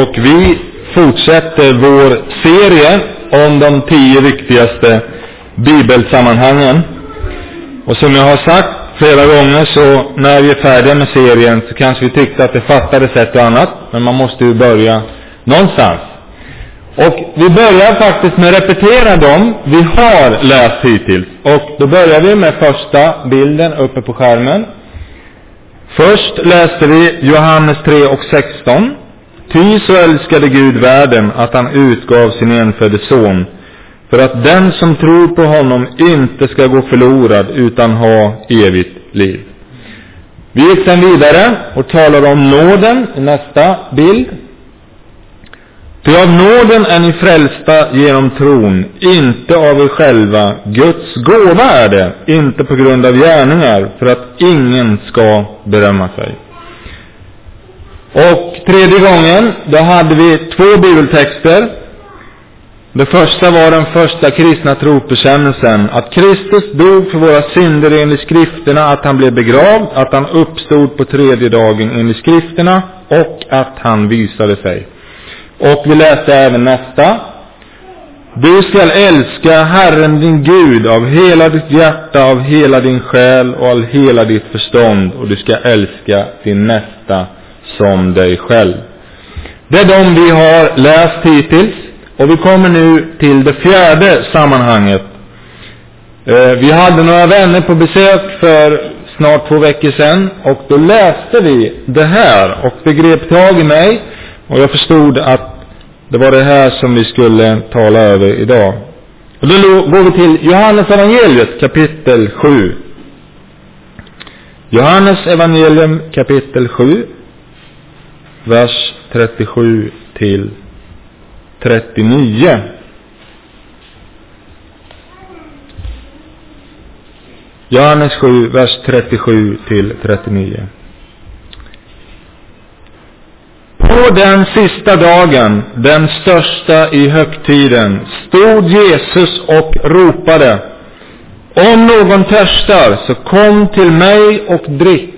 och vi fortsätter vår serie om de tio viktigaste bibelsammanhangen. Och som jag har sagt flera gånger så när vi är färdiga med serien så kanske vi tyckte att det fattades ett och annat, men man måste ju börja någonstans. Och vi börjar faktiskt med att repetera dem vi har läst hittills. Och då börjar vi med första bilden uppe på skärmen. Först läste vi Johannes 3 och 16. Ty så älskade Gud världen att han utgav sin enfödde son för att den som tror på honom inte ska gå förlorad utan ha evigt liv. Vi gick sedan vidare och talade om nåden i nästa bild. Ty av nåden är ni frälsta genom tron, inte av er själva. Guds gåva är det, inte på grund av gärningar, för att ingen ska berömma sig. Och tredje gången, då hade vi två bibeltexter. Det första var den första kristna trosbekännelsen. att Kristus dog för våra synder enligt skrifterna, att han blev begravd, att han uppstod på tredje dagen enligt skrifterna och att han visade sig. Och vi läste även nästa. Du skall älska Herren din Gud av hela ditt hjärta, av hela din själ och av hela ditt förstånd och du ska älska din nästa som dig själv. Det är de vi har läst hittills och vi kommer nu till det fjärde sammanhanget. Eh, vi hade några vänner på besök för snart två veckor sedan och då läste vi det här och det grep tag i mig och jag förstod att det var det här som vi skulle tala över idag. Och då går vi till Johannes evangeliet kapitel 7. Johannes evangelium kapitel 7, vers 37 till 39. Johannes 7, vers 37 till 39. På den sista dagen, den största i högtiden, stod Jesus och ropade. Om någon törstar, så kom till mig och drick.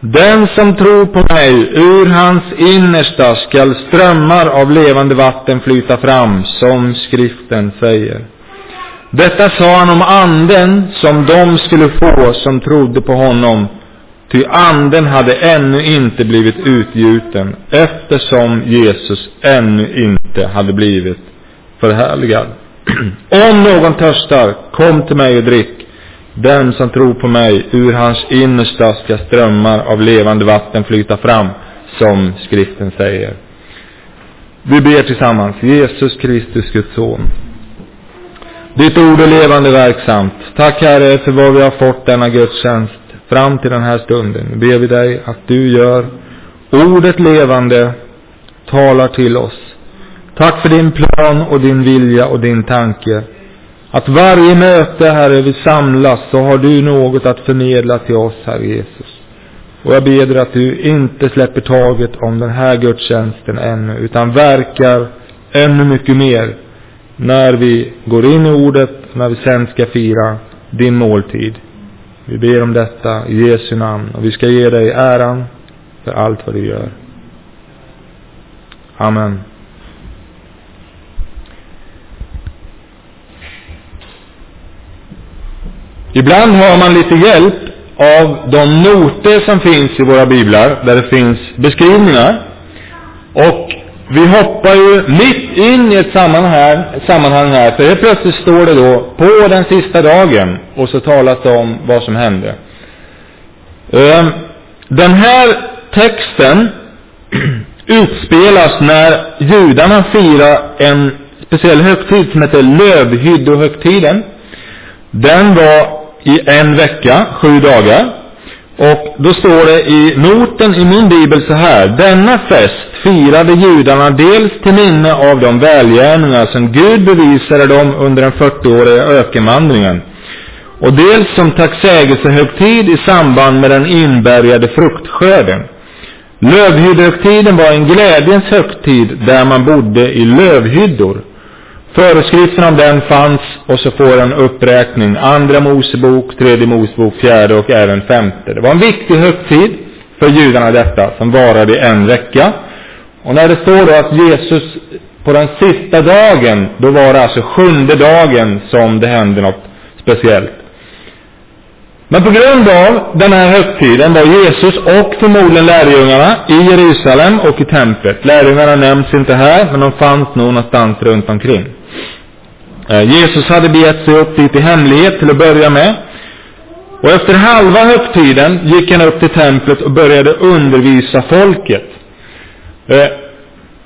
Den som tror på mig, ur hans innersta skall strömmar av levande vatten flyta fram, som skriften säger. Detta sa han om anden som de skulle få som trodde på honom. Ty anden hade ännu inte blivit utgjuten eftersom Jesus ännu inte hade blivit förhärligad. Om någon törstar, kom till mig och drick. Den som tror på mig, ur hans innersta ska strömmar av levande vatten flyta fram, som skriften säger. Vi ber tillsammans. Jesus Kristus, Guds son. Ditt ord är levande verksamt. Tack Herre för vad vi har fått denna gudstjänst fram till den här stunden. Nu ber vi dig att du gör ordet levande, talar till oss. Tack för din plan och din vilja och din tanke. Att varje möte, Herre, vi samlas så har du något att förmedla till oss, Herre Jesus. Och jag ber dig att du inte släpper taget om den här gudstjänsten ännu, utan verkar ännu mycket mer när vi går in i ordet, när vi sen ska fira din måltid. Vi ber om detta i Jesu namn och vi ska ge dig äran för allt vad du gör. Amen. Ibland har man lite hjälp av de noter som finns i våra biblar, där det finns beskrivningar. Och vi hoppar ju mitt in i ett sammanhang, sammanhang här, för helt plötsligt står det då på den sista dagen och så talas det om vad som hände. Ehm, den här texten utspelas när judarna firar en speciell högtid som heter lövhyddohögtiden. Den var i en vecka, sju dagar. Och då står det i noten i min bibel så här. Denna fest firade judarna dels till minne av de välgärningar som Gud bevisade dem under den 40-åriga ökenvandringen. Och dels som tacksägelsehögtid i samband med den inbärgade fruktskörden. Lövhyddehögtiden var en glädjens högtid där man bodde i lövhyddor. Föreskriften om den fanns och så får en uppräkning. Andra Mosebok, tredje Mosebok, fjärde och även femte. Det var en viktig högtid för judarna detta som varade i en vecka. Och när det står då att Jesus på den sista dagen, då var det alltså sjunde dagen som det hände något speciellt. Men på grund av den här högtiden var Jesus och förmodligen lärjungarna i Jerusalem och i templet. Lärjungarna nämns inte här, men de fanns nog någonstans runt omkring. Eh, Jesus hade begett sig upp dit i hemlighet till att börja med. Och efter halva högtiden gick han upp till templet och började undervisa folket. Eh,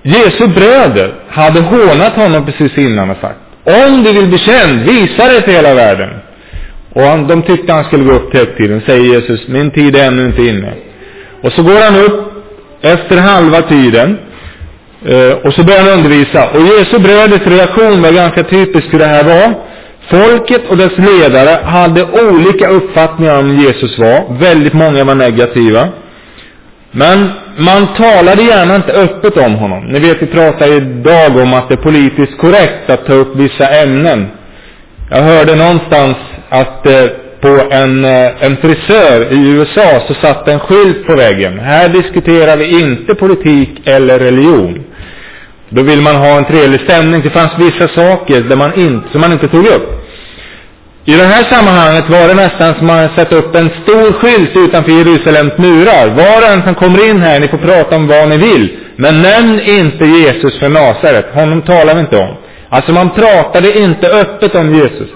Jesu bröder hade hånat honom precis innan och sagt, om du vill bli känd, visa dig för hela världen. Och han, de tyckte han skulle gå upp till högtiden. Säger Jesus, min tid är ännu inte inne. Och så går han upp efter halva tiden. Eh, och så börjar han undervisa. Och Jesu bröders reaktion var ganska typisk hur det här var. Folket och dess ledare hade olika uppfattningar om Jesus var. Väldigt många var negativa. Men man talade gärna inte öppet om honom. Ni vet, vi pratar idag om att det är politiskt korrekt att ta upp vissa ämnen. Jag hörde någonstans att eh, på en, eh, en frisör i USA så satt en skylt på väggen. Här diskuterar vi inte politik eller religion. Då vill man ha en trevlig stämning. Det fanns vissa saker där man inte, som man inte tog upp. I det här sammanhanget var det nästan som man satt upp en stor skylt utanför Jerusalems murar. Var och en som kommer in här, ni får prata om vad ni vill. Men nämn inte Jesus för Nasaret. Honom talar vi inte om. Alltså man pratade inte öppet om Jesus.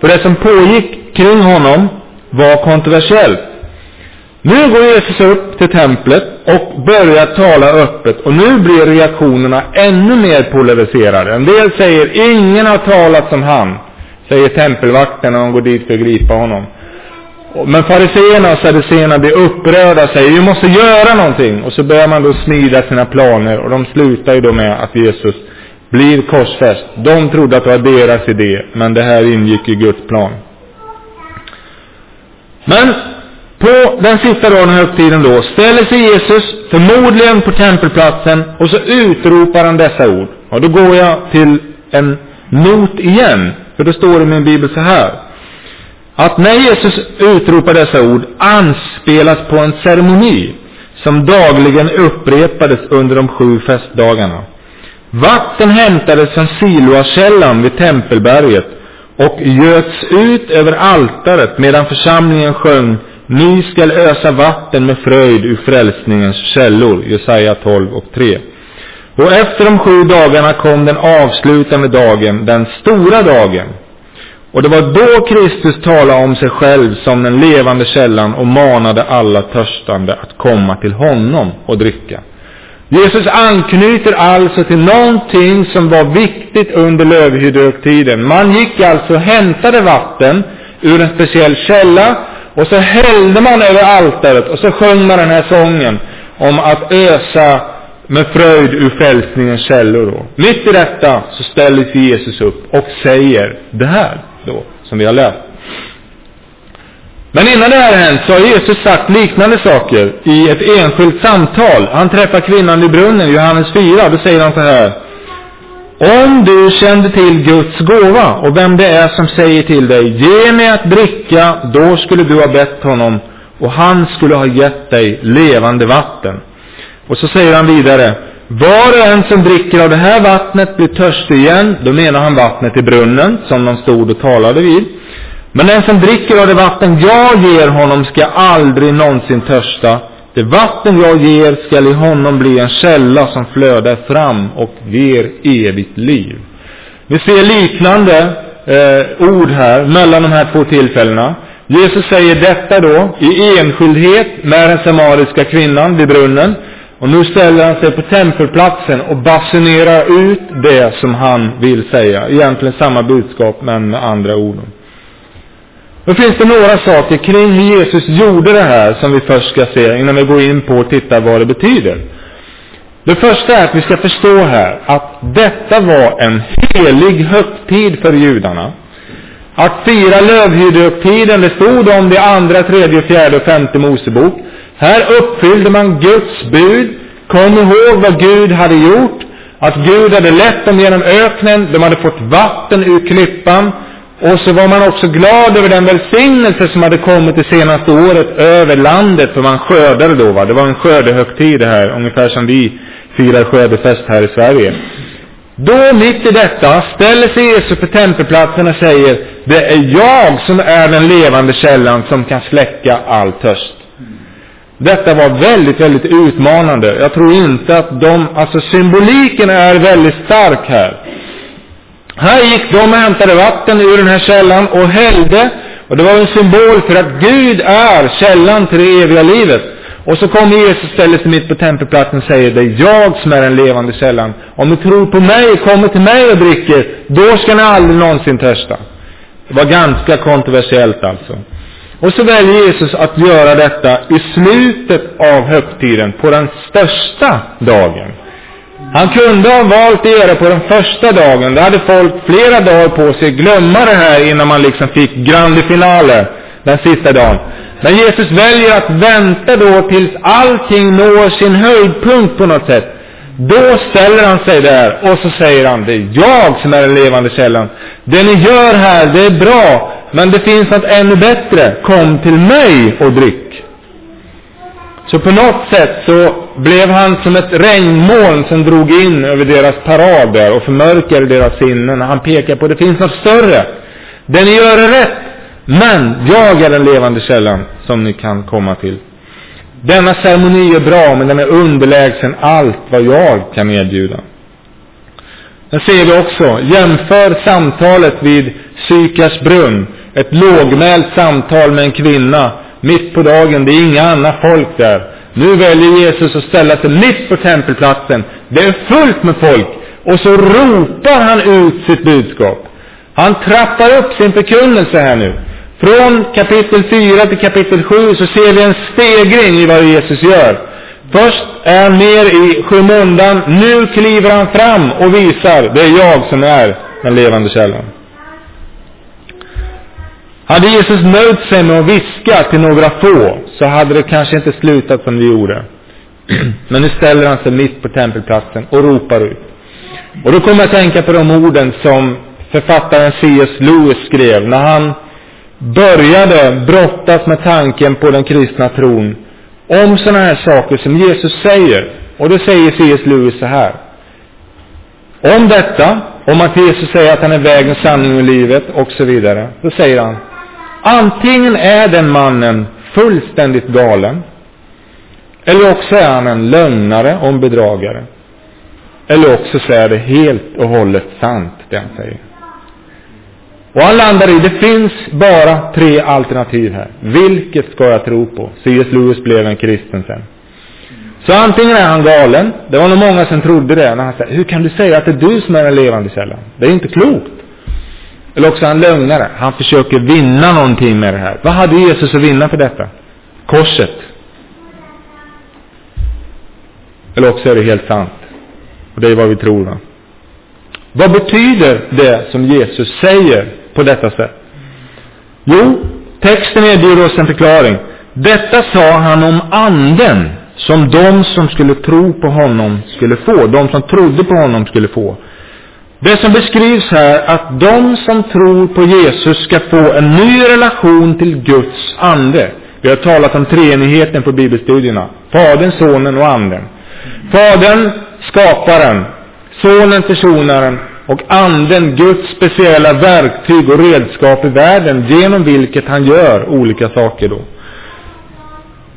För det som pågick kring honom var kontroversiellt. Nu går Jesus upp till templet och börjar tala öppet och nu blir reaktionerna ännu mer polariserade. En del säger ingen har talat som han, säger tempelvakten när de går dit för att gripa honom. Men fariseerna och saduceerna blir upprörda och säger vi måste göra någonting. Och så börjar man då smida sina planer och de slutar ju då med att Jesus blir korsfäst. De trodde att det var deras idé, men det här ingick i Guds plan. Men på den sista dagen av högtiden då ställer sig Jesus förmodligen på tempelplatsen och så utropar han dessa ord. Och då går jag till en not igen, för då står det i min bibel så här. Att när Jesus utropar dessa ord anspelas på en ceremoni som dagligen upprepades under de sju festdagarna. Vatten hämtades från Siloakällan vid Tempelberget och göts ut över altaret medan församlingen sjöng ni skall ösa vatten med fröjd ur frälsningens källor, Jesaja 12 och 3. Och efter de sju dagarna kom den avslutande dagen, den stora dagen. Och det var då Kristus talade om sig själv som den levande källan och manade alla törstande att komma till honom och dricka. Jesus anknyter alltså till någonting som var viktigt under lövhyddohögtiden. Man gick alltså och hämtade vatten ur en speciell källa och så hällde man över altaret och så sjöng man den här sången om att ösa med fröjd ur frälsningens källor då. Mitt i detta så ställer sig Jesus upp och säger det här då, som vi har läst. Men innan det här hänt så har Jesus sagt liknande saker i ett enskilt samtal. Han träffar kvinnan i brunnen, Johannes 4. Då säger han så här. Om du kände till Guds gåva och vem det är som säger till dig, ge mig att dricka, då skulle du ha bett honom och han skulle ha gett dig levande vatten. Och så säger han vidare, var och en som dricker av det här vattnet blir törstig igen, då menar han vattnet i brunnen som de stod och talade vid. Men den som dricker av det vatten jag ger honom ska aldrig någonsin törsta. Det vatten jag ger skall i honom bli en källa som flödar fram och ger evigt liv. Vi ser liknande eh, ord här mellan de här två tillfällena. Jesus säger detta då i enskildhet med den samariska kvinnan vid brunnen. Och nu ställer han sig på tempelplatsen och basunerar ut det som han vill säga. Egentligen samma budskap men med andra ord. Nu finns det några saker kring hur Jesus gjorde det här som vi först ska se innan vi går in på och tittar vad det betyder. Det första är att vi ska förstå här att detta var en helig högtid för judarna. Att fira lövhyddehögtiden, det stod om det andra, tredje, fjärde och femte Mosebok. Här uppfyllde man Guds bud, kom ihåg vad Gud hade gjort, att Gud hade lett dem genom öknen, de hade fått vatten ur klippan, och så var man också glad över den välsignelse som hade kommit det senaste året över landet, för man skördade då, va. Det var en skördehögtid det här, ungefär som vi firar skördefest här i Sverige. Då mitt i detta ställer sig Jesus på tempelplatsen och säger Det är jag som är den levande källan som kan släcka all törst. Detta var väldigt, väldigt utmanande. Jag tror inte att de, alltså symboliken är väldigt stark här. Här gick de och hämtade vatten ur den här källan och hällde. Och det var en symbol för att Gud är källan till det eviga livet. Och så kommer Jesus ställer sig mitt på tempelplatsen och säger, det är jag som är den levande källan. Om ni tror på mig och kommer till mig och dricker, då ska ni aldrig någonsin törsta. Det var ganska kontroversiellt alltså. Och så väljer Jesus att göra detta i slutet av högtiden, på den största dagen. Han kunde ha valt att göra på den första dagen. Då hade folk flera dagar på sig att glömma det här innan man liksom fick grande finale den sista dagen. Men Jesus väljer att vänta då tills allting når sin höjdpunkt på något sätt. Då ställer han sig där och så säger han, det är jag som är den levande källan. Det ni gör här, det är bra, men det finns något ännu bättre. Kom till mig och dryck. Så på något sätt så blev han som ett regnmoln som drog in över deras parader och förmörkade deras sinnen. Han pekar på, det finns något större. Det ni gör är rätt, men jag är den levande källan som ni kan komma till. Denna ceremoni är bra, men den är underlägsen allt vad jag kan erbjuda. Sen ser vi också, jämför samtalet vid Sykars brunn, ett lågmält samtal med en kvinna, mitt på dagen, det är inga andra folk där. Nu väljer Jesus att ställa sig mitt på tempelplatsen. Det är fullt med folk. Och så ropar han ut sitt budskap. Han trappar upp sin förkunnelse här nu. Från kapitel 4 till kapitel 7 så ser vi en stegring i vad Jesus gör. Först är han ner i skymundan, nu kliver han fram och visar, det är jag som är den levande källan. Hade Jesus nöjt sig med att viska till några få, så hade det kanske inte slutat som det gjorde. Men nu ställer han sig mitt på tempelplatsen och ropar ut. Och då kommer jag att tänka på de orden som författaren C.S. Lewis skrev när han började brottas med tanken på den kristna tron om sådana här saker som Jesus säger. Och då säger C.S. Lewis så här. Om detta, om att Jesus säger att han är vägen, sanningen och livet och så vidare. Då säger han. Antingen är den mannen fullständigt galen. Eller också är han en lögnare och en bedragare. Eller också så är det helt och hållet sant, det han säger. Och han landar i, det finns bara tre alternativ här. Vilket ska jag tro på? C.S. Lewis blev en kristen sen. Så antingen är han galen, det var nog många som trodde det, när han sa, hur kan du säga att det är du som är den levande källan? Det är inte klokt. Eller också är han lögnare, han försöker vinna någonting med det här. Vad hade Jesus att vinna för detta? Korset. Eller också är det helt sant. Och det är vad vi tror. Va? Vad betyder det som Jesus säger på detta sätt? Jo, texten erbjuder oss en förklaring. Detta sa han om anden som de som skulle tro på honom skulle få. De som trodde på honom skulle få. Det som beskrivs här, att de som tror på Jesus ska få en ny relation till Guds ande. Vi har talat om treenigheten på bibelstudierna. Fadern, Sonen och Anden. Fadern, skaparen. Sonen, försonaren och anden Guds speciella verktyg och redskap i världen genom vilket han gör olika saker då.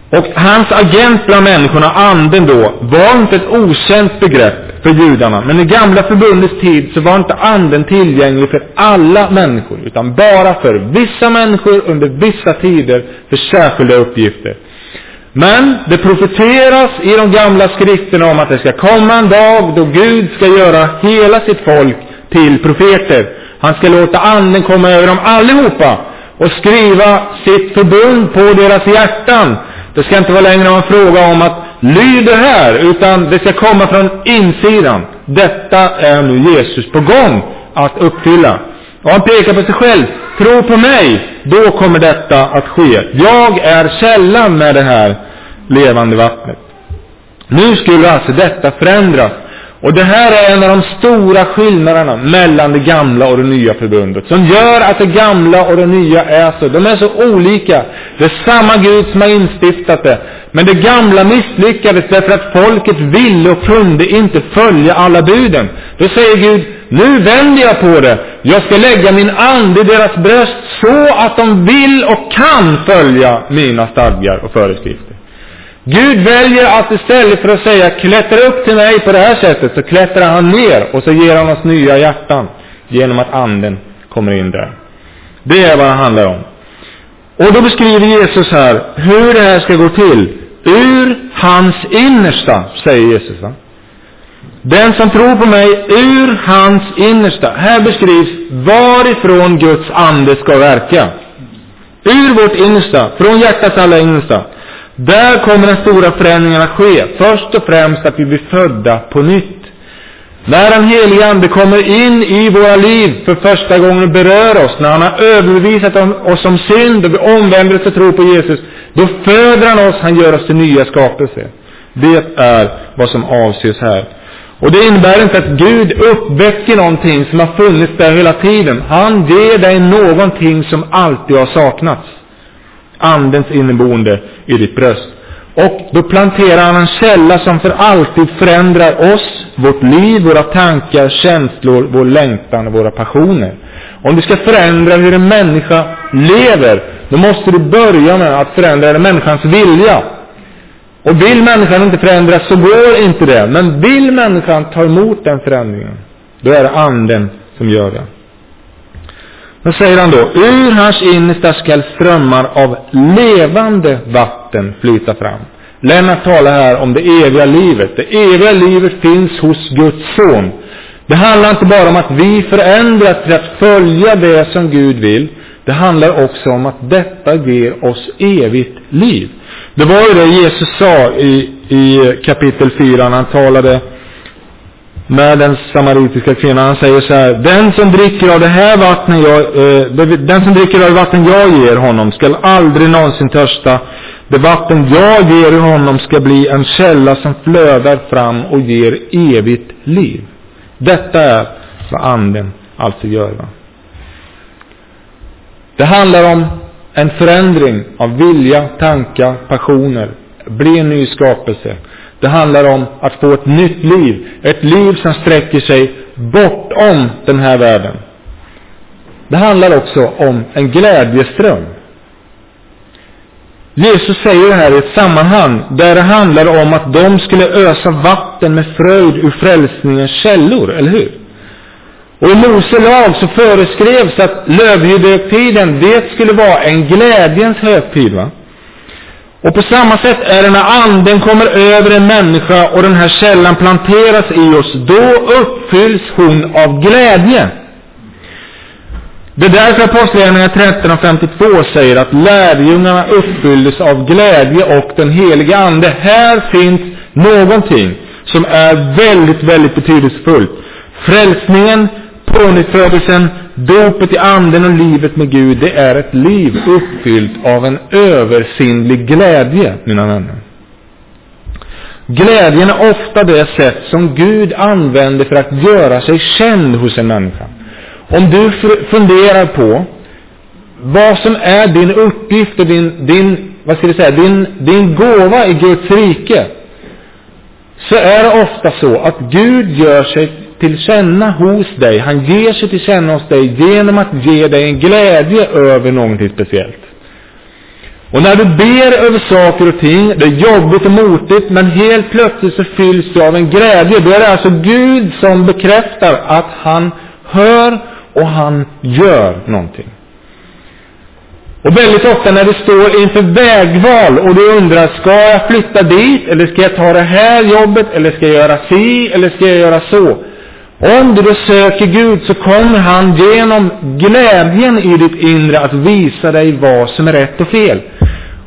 Och hans agent bland människorna, anden då, var inte ett okänt begrepp för judarna. Men i gamla förbundets tid så var inte anden tillgänglig för alla människor, utan bara för vissa människor under vissa tider för särskilda uppgifter. Men det profeteras i de gamla skrifterna om att det ska komma en dag då Gud ska göra hela sitt folk till profeter. Han ska låta anden komma över dem allihopa och skriva sitt förbund på deras hjärtan. Det ska inte vara längre en fråga om att lyder det här, utan det ska komma från insidan. Detta är nu Jesus på gång att uppfylla. Och han pekar på sig själv. Tro på mig, då kommer detta att ske. Jag är källan med det här levande vattnet. Nu skulle alltså detta förändras. Och det här är en av de stora skillnaderna mellan det gamla och det nya förbundet. Som gör att det gamla och det nya är så. De är så olika. Det är samma Gud som har instiftat det. Men det gamla misslyckades därför att folket ville och kunde inte följa alla buden. Då säger Gud, nu vänder jag på det. Jag ska lägga min ande i deras bröst så att de vill och kan följa mina stadgar och föreskrifter. Gud väljer att istället för att säga klättra upp till mig på det här sättet så klättrar han ner och så ger han oss nya hjärtan genom att anden kommer in där. Det är vad det handlar om. Och då beskriver Jesus här hur det här ska gå till. Ur hans innersta, säger Jesus. Va? Den som tror på mig, ur hans innersta. Här beskrivs varifrån Guds ande ska verka. Ur vårt innersta, från hjärtats allra innersta. Där kommer den stora förändringen att ske. Först och främst att vi blir födda på nytt. När den helige Ande kommer in i våra liv för första gången och berör oss, när han har överbevisat oss om synd och vi omvänder oss och tror på Jesus, då föder han oss, han gör oss till nya skapelser. Det är vad som avses här. Och det innebär inte att Gud uppväcker någonting som har funnits där hela tiden. Han ger dig någonting som alltid har saknats. Andens inneboende i ditt bröst. Och då planterar han en källa som för alltid förändrar oss, vårt liv, våra tankar, känslor, vår längtan och våra passioner. Om du ska förändra hur en människa lever, då måste du börja med att förändra människans vilja. Och vill människan inte förändras så går inte det. Men vill människan ta emot den förändringen, då är det anden som gör det. Då säger han då, ur hans innersta skall strömmar av levande vatten flyta fram. Lennart talar här om det eviga livet. Det eviga livet finns hos Guds son. Det handlar inte bara om att vi förändras till att följa det som Gud vill. Det handlar också om att detta ger oss evigt liv. Det var ju det Jesus sa i, i kapitel 4 när han talade med den samaritiska kvinnan. Han säger så här. Den som dricker av det här vattnet jag, eh, den som dricker av det vatten jag ger honom skall aldrig någonsin törsta. Det vatten jag ger honom ska bli en källa som flödar fram och ger evigt liv. Detta är vad anden alltså gör. Va? Det handlar om en förändring av vilja, tankar, passioner. Bli en ny skapelse. Det handlar om att få ett nytt liv. Ett liv som sträcker sig bortom den här världen. Det handlar också om en glädjeström. Jesus säger det här i ett sammanhang där det handlar om att de skulle ösa vatten med fröjd ur frälsningens källor, eller hur? Och i Mose lag så föreskrevs att lövhyddohögtiden, det skulle vara en glädjens högtid. Va? Och på samma sätt är det när anden kommer över en människa och den här källan planteras i oss, då uppfylls hon av glädje. Det är därför Apostlagärningarna 13 och 52 säger att lärjungarna uppfylldes av glädje och den heliga Ande. Här finns någonting som är väldigt, väldigt betydelsefullt. Frälsningen Pånyttfödelsen, dopet i anden och livet med Gud, det är ett liv uppfyllt av en översinnlig glädje, mina vänner. Glädjen är ofta det sätt som Gud använder för att göra sig känd hos en människa. Om du funderar på vad som är din uppgift och din, din vad ska vi säga, din, din gåva i Guds rike, så är det ofta så att Gud gör sig till känna hos dig. Han ger sig till känna hos dig genom att ge dig en glädje över någonting speciellt. Och när du ber över saker och ting, det är jobbigt och motigt, men helt plötsligt så fylls du av en glädje. Då är det alltså Gud som bekräftar att han hör och han gör någonting. Och väldigt ofta när du står inför vägval och du undrar, ska jag flytta dit? Eller ska jag ta det här jobbet? Eller ska jag göra si? Eller ska jag göra så? Om du då söker Gud så kommer han genom glädjen i ditt inre att visa dig vad som är rätt och fel.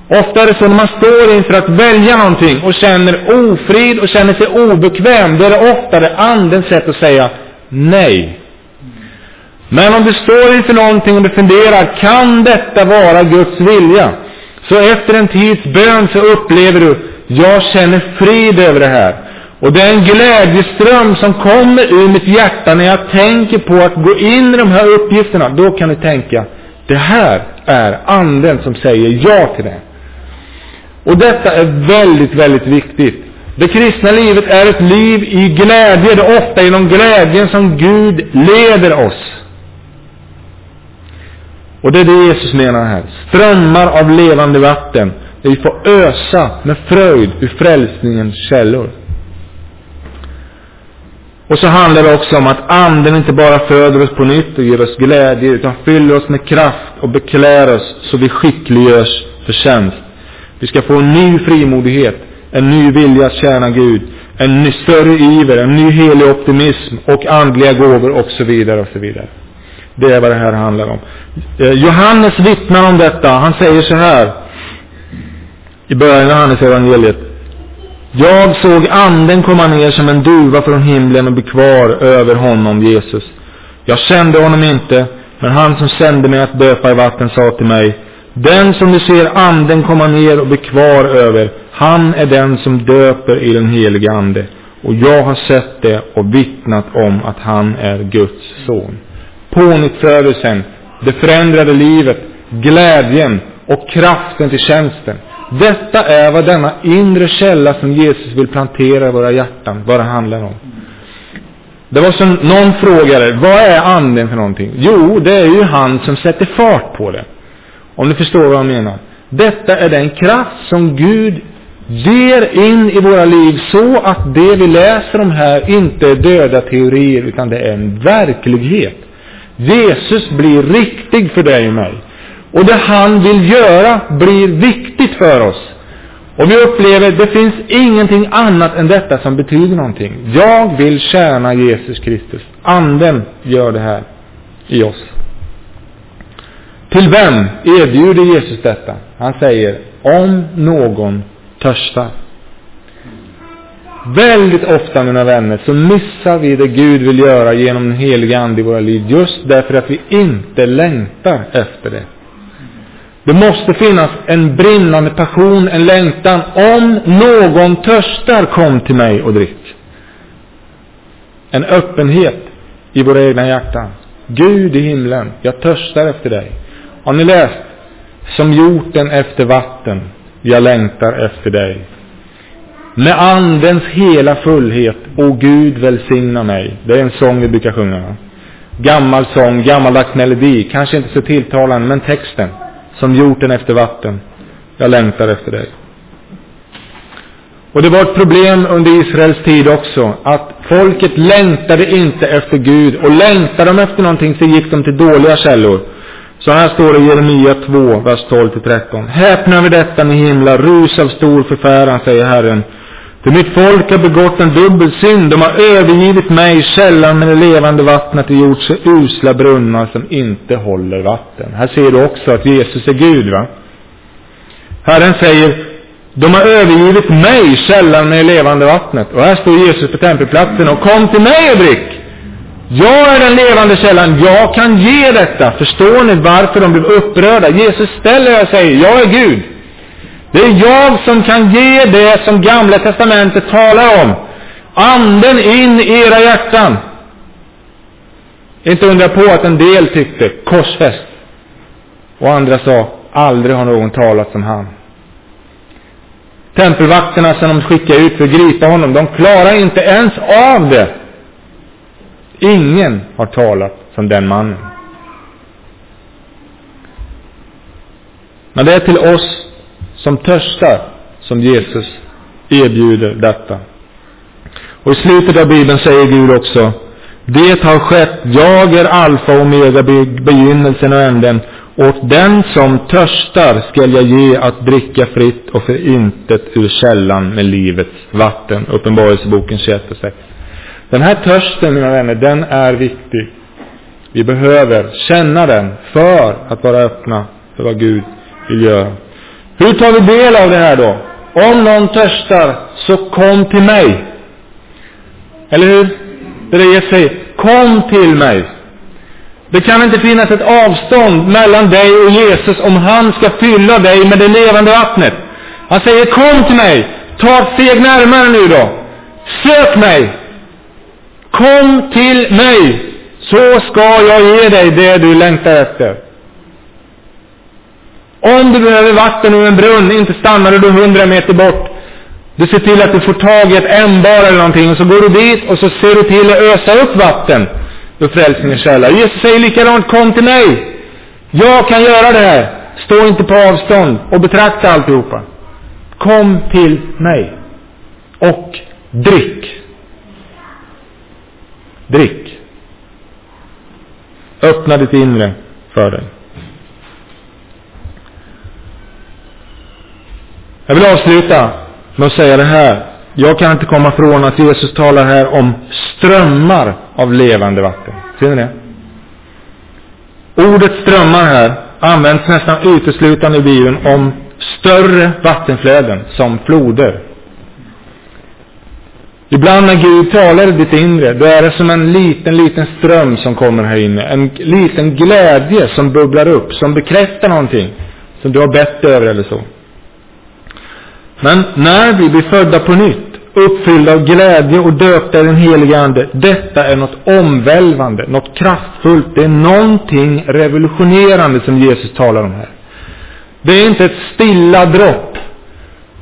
Ofta är det så när man står inför att välja någonting och känner ofrid och känner sig obekväm, då är det ofta det andens sätt att säga nej. Men om du står inför någonting och du funderar, kan detta vara Guds vilja? Så efter en tids bön så upplever du, jag känner frid över det här. Och det är en glädjeström som kommer ur mitt hjärta när jag tänker på att gå in i de här uppgifterna. Då kan ni tänka, det här är anden som säger ja till det. Och detta är väldigt, väldigt viktigt. Det kristna livet är ett liv i glädje. Det är ofta genom glädjen som Gud leder oss. Och det är det Jesus menar här. Strömmar av levande vatten. Där vi får ösa med fröjd ur frälsningens källor. Och så handlar det också om att Anden inte bara föder oss på nytt och ger oss glädje, utan fyller oss med kraft och beklär oss så vi skickliggörs för tjänst. Vi ska få en ny frimodighet, en ny vilja att tjäna Gud, en ny större iver, en ny helig optimism och andliga gåvor och så vidare och så vidare. Det är vad det här handlar om. Eh, Johannes vittnar om detta. Han säger så här i början av Johannes evangeliet. Jag såg anden komma ner som en duva från himlen och bli kvar över honom, Jesus. Jag kände honom inte, men han som sände mig att döpa i vatten sa till mig, den som du ser anden komma ner och bli kvar över, han är den som döper i den heliga ande. Och jag har sett det och vittnat om att han är Guds son. Pånyttfödelsen, det förändrade livet, glädjen och kraften till tjänsten. Detta är vad denna inre källa som Jesus vill plantera i våra hjärtan, vad det handlar om. Det var som någon frågade, vad är anden för någonting? Jo, det är ju han som sätter fart på det. Om ni förstår vad jag menar. Detta är den kraft som Gud ger in i våra liv så att det vi läser om här inte är döda teorier utan det är en verklighet. Jesus blir riktig för dig och mig. Och det han vill göra blir viktigt för oss. Och vi upplever, att det finns ingenting annat än detta som betyder någonting. Jag vill tjäna Jesus Kristus. Anden gör det här i oss. Till vem erbjuder Jesus detta? Han säger, om någon törstar. Väldigt ofta, mina vänner, så missar vi det Gud vill göra genom den heliga Ande i våra liv, just därför att vi inte längtar efter det. Det måste finnas en brinnande passion, en längtan. Om någon törstar, kom till mig och drick. En öppenhet i våra egna hjärtan. Gud i himlen, jag törstar efter dig. Har ni läst? Som hjorten efter vatten, jag längtar efter dig. Med andens hela fullhet, o Gud välsigna mig. Det är en sång vi brukar sjunga. Gammal sång, gammaldags melodi, kanske inte så tilltalande, men texten. Som hjorten efter vatten, jag längtar efter dig. Och det var ett problem under Israels tid också, att folket längtade inte efter Gud. Och längtade de efter någonting så gick de till dåliga källor. Så här står det i Jeremia 2, vers 12-13. Häpna över detta, ni himlar, rus av stor förfäran, säger Herren. För mitt folk har begått en dubbel synd. De har övergivit mig, källan med det levande vattnet, och gjort sig usla brunnar som inte håller vatten. Här ser du också att Jesus är Gud, va? Herren säger, de har övergivit mig, källan med det levande vattnet. Och här står Jesus på tempelplatsen och kom till mig och drick. Jag är den levande källan, jag kan ge detta. Förstår ni varför de blev upprörda? Jesus ställer sig och säger, jag är Gud. Det är jag som kan ge det som Gamla Testamentet talar om. Anden in i era hjärtan. Inte undra på att en del tyckte korsfäst. Och andra sa, aldrig har någon talat som han. Tempelvakterna som de skickade ut för att gripa honom, de klarar inte ens av det. Ingen har talat som den mannen. Men det är till oss som törstar som Jesus erbjuder detta. Och i slutet av Bibeln säger Gud också, det har skett, jag är alfa och omega, begynnelsen och änden. Och den som törstar skall jag ge att dricka fritt och för intet ur källan med livets vatten. Uppenbarelseboken 21 och 6. Den här törsten, mina vänner, den är viktig. Vi behöver känna den för att vara öppna för vad Gud vill göra. Hur tar vi del av det här då? Om någon törstar, så kom till mig. Eller hur? Det är det Jesus säger. Kom till mig. Det kan inte finnas ett avstånd mellan dig och Jesus om han ska fylla dig med det levande vattnet. Han säger kom till mig. Ta ett steg närmare nu då. Sök mig! Kom till mig! Så ska jag ge dig det du längtar efter. Om du behöver vatten ur en brunn, inte stannar du hundra meter bort. Du ser till att du får tag i ett ämbar eller någonting och så går du dit och så ser du till att ösa upp vatten ur frälsningens källa. Jesus säger likadant, kom till mig. Jag kan göra det här. Stå inte på avstånd och betrakta alltihopa. Kom till mig. Och drick. Drick. Öppna ditt inre för dig. Jag vill avsluta med att säga det här. Jag kan inte komma ifrån att Jesus talar här om strömmar av levande vatten. Ser ni det? Ordet strömmar här används nästan uteslutande i Bibeln om större vattenflöden, som floder. Ibland när Gud talar i ditt inre, då är det som en liten, liten ström som kommer här inne. En liten glädje som bubblar upp, som bekräftar någonting som du har bett över eller så. Men när vi blir födda på nytt, uppfyllda av glädje och döpta i den helige Ande, detta är något omvälvande, något kraftfullt. Det är någonting revolutionerande som Jesus talar om här. Det är inte ett stilla dropp.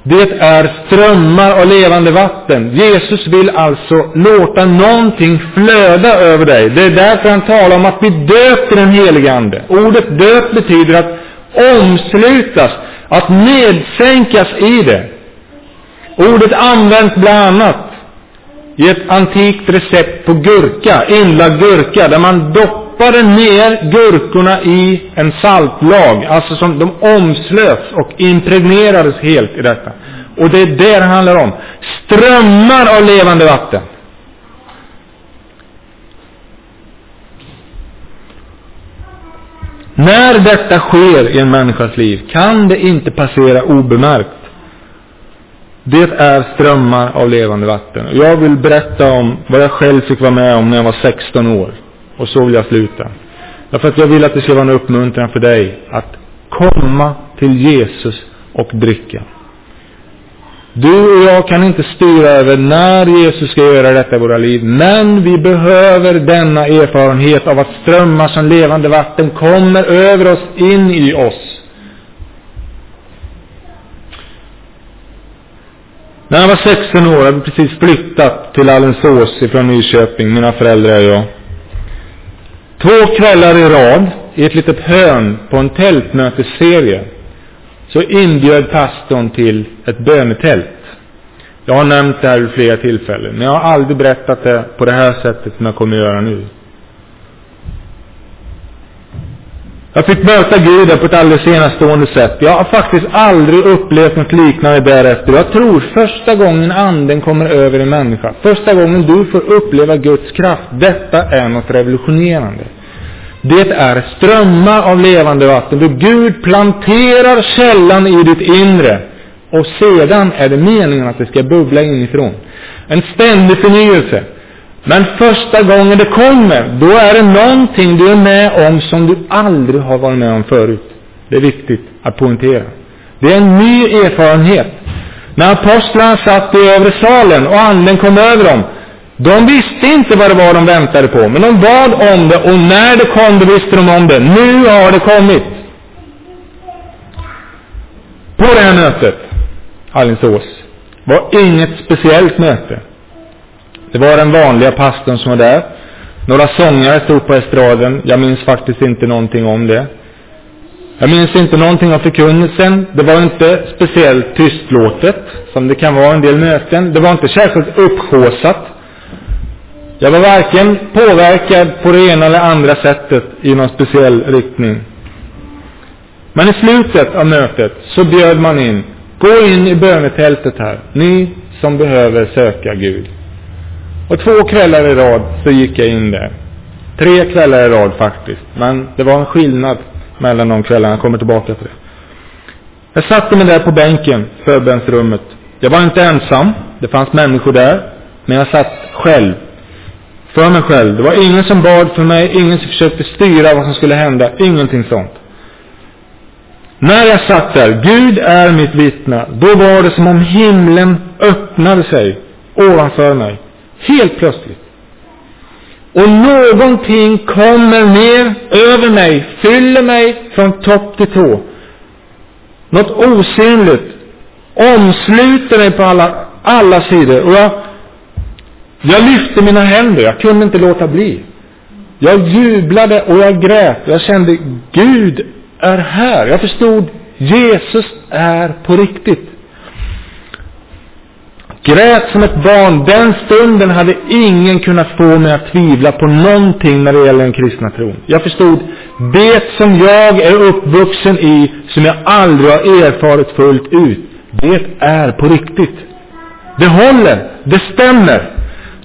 Det är strömmar av levande vatten. Jesus vill alltså låta någonting flöda över dig. Det är därför han talar om att bli döpt i den helige Ande. Ordet döpt betyder att omslutas, att nedsänkas i det. Ordet används bland annat i ett antikt recept på gurka, inlagd gurka, där man doppade ner gurkorna i en saltlag, alltså som de omslöts och impregnerades helt i detta. Och det är det det handlar om. Strömmar av levande vatten. När detta sker i en människas liv kan det inte passera obemärkt. Det är strömmar av levande vatten. Jag vill berätta om vad jag själv fick vara med om när jag var 16 år. Och så vill jag sluta. Därför att jag vill att det ska vara en uppmuntran för dig att komma till Jesus och dricka. Du och jag kan inte styra över när Jesus ska göra detta i våra liv, men vi behöver denna erfarenhet av att strömmar som levande vatten kommer över oss, in i oss. När jag var 16 år, hade jag precis flyttat till Alingsås ifrån Nyköping, mina föräldrar och jag. Två kvällar i rad, i ett litet hörn på en tältmötesserie, så inbjöd pastorn till ett bönetält. Jag har nämnt det här vid flera tillfällen, men jag har aldrig berättat det på det här sättet som jag kommer att göra nu. Jag fick möta Gud på ett alldeles enastående sätt. Jag har faktiskt aldrig upplevt något liknande därefter. Jag tror första gången anden kommer över en människa, första gången du får uppleva Guds kraft, detta är något revolutionerande. Det är strömmar av levande vatten. Då Gud planterar källan i ditt inre. Och sedan är det meningen att det ska bubbla inifrån. En ständig förnyelse. Men första gången det kommer, då är det någonting du är med om som du aldrig har varit med om förut. Det är viktigt att poängtera. Det är en ny erfarenhet. När apostlarna satt i övre salen och anden kom över dem, de visste inte vad det var de väntade på, men de bad om det och när det kom, då visste de om det. Nu har det kommit. På det här mötet, Alingsås, var inget speciellt möte. Det var den vanliga pastorn som var där. Några sångare stod på estraden. Jag minns faktiskt inte någonting om det. Jag minns inte någonting av förkunnelsen. Det var inte speciellt tystlåtet, som det kan vara en del möten. Det var inte särskilt upphåsat. Jag var varken påverkad på det ena eller andra sättet i någon speciell riktning. Men i slutet av mötet så bjöd man in, gå in i bönetältet här, ni som behöver söka Gud. Och två kvällar i rad så gick jag in där. Tre kvällar i rad faktiskt. Men det var en skillnad mellan de kvällarna. Jag kommer tillbaka till det. Jag satte mig där på bänken, förbönsrummet. Jag var inte ensam. Det fanns människor där. Men jag satt själv. För mig själv. Det var ingen som bad för mig. Ingen som försökte styra vad som skulle hända. Ingenting sånt. När jag satt där, Gud är mitt vittne, då var det som om himlen öppnade sig ovanför mig. Helt plötsligt. Och någonting kommer ner över mig, fyller mig från topp till tå. Något osynligt omsluter mig på alla, alla sidor. Och jag, jag lyfte mina händer, jag kunde inte låta bli. Jag jublade och jag grät. Jag kände, Gud är här. Jag förstod, Jesus är på riktigt. Grät som ett barn. Den stunden hade ingen kunnat få mig att tvivla på någonting när det gäller den kristna tron. Jag förstod, det som jag är uppvuxen i, som jag aldrig har erfarit fullt ut, det är på riktigt. Det håller. Det stämmer.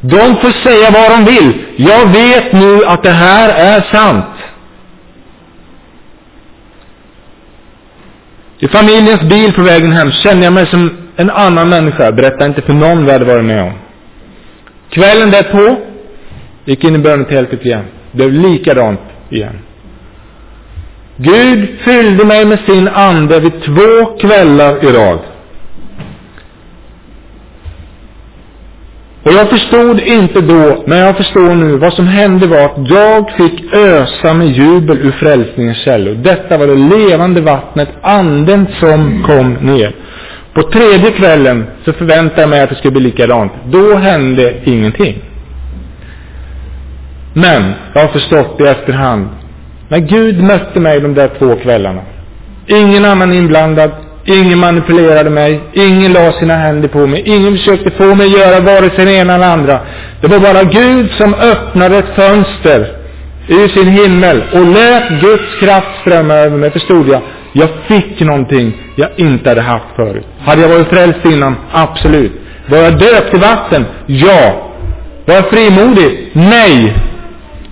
De får säga vad de vill. Jag vet nu att det här är sant. I familjens bil på vägen hem kände jag mig som en annan människa. Berätta inte för någon vad jag hade varit med om. Kvällen därpå gick in i bönetältet igen. Det blev likadant igen. Gud fyllde mig med sin ande vid två kvällar i rad. Och jag förstod inte då, men jag förstår nu, vad som hände var att jag fick ösa med jubel ur frälsningens källor. Detta var det levande vattnet, anden som kom ner. På tredje kvällen så förväntade jag mig att det skulle bli likadant. Då hände ingenting. Men jag har förstått i efterhand, när Gud mötte mig de där två kvällarna, ingen annan inblandad, Ingen manipulerade mig. Ingen la sina händer på mig. Ingen försökte få mig att göra vare sig det ena eller andra. Det var bara Gud som öppnade ett fönster i sin himmel och lät Guds kraft strömma över mig, förstod jag. Jag fick någonting jag inte hade haft förut. Hade jag varit frälst innan? Absolut. Var jag döpt i vatten? Ja. Var jag frimodig? Nej.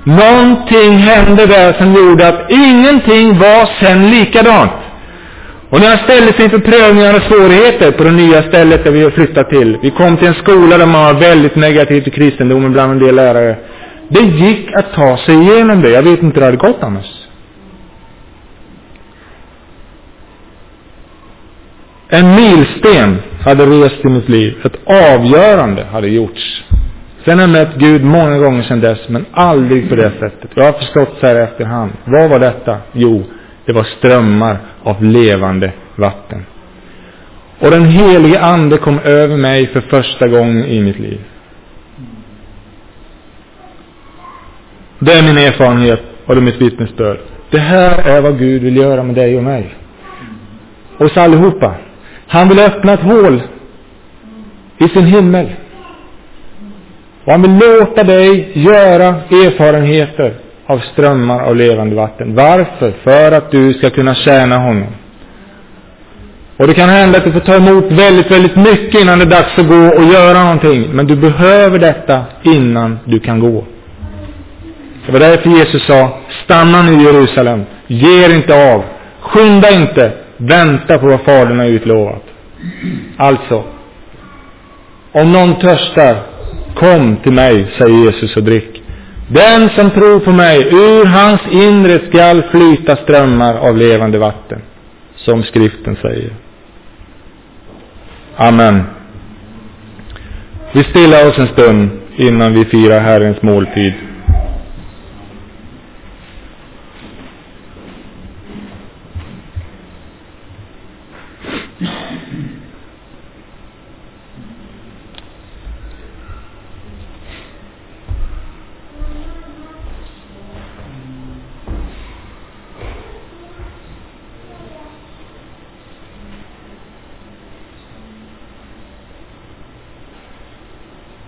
Någonting hände där som gjorde att ingenting var sen likadant. Och när jag ställdes inför prövningar och svårigheter på det nya stället där vi har flyttat till. Vi kom till en skola där man var väldigt negativ till kristendomen bland en del lärare. Det gick att ta sig igenom det. Jag vet inte hur det hade gått annars. En milsten hade rest i mitt liv. Ett avgörande hade gjorts. Sen har jag mött Gud många gånger sedan dess, men aldrig på det sättet. Jag har förstått så här i efterhand. Vad var detta? Jo, det var strömmar av levande vatten. Och den helige Ande kom över mig för första gången i mitt liv. Det är min erfarenhet och det är mitt vittnesbörd. Det här är vad Gud vill göra med dig och mig. Oss allihopa. Han vill öppna ett hål i sin himmel. Och han vill låta dig göra erfarenheter av strömmar av levande vatten. Varför? För att du ska kunna tjäna honom. Och det kan hända att du får ta emot väldigt, väldigt mycket innan det är dags att gå och göra någonting. Men du behöver detta innan du kan gå. Det var därför Jesus sa, stanna nu i Jerusalem. Ge er inte av. Skynda inte. Vänta på vad Fadern har utlovat. Alltså, om någon törstar, kom till mig, säger Jesus och drick. Den som tror på mig, ur hans inre skall flyta strömmar av levande vatten. Som skriften säger. Amen. Vi stillar oss en stund innan vi firar Herrens måltid.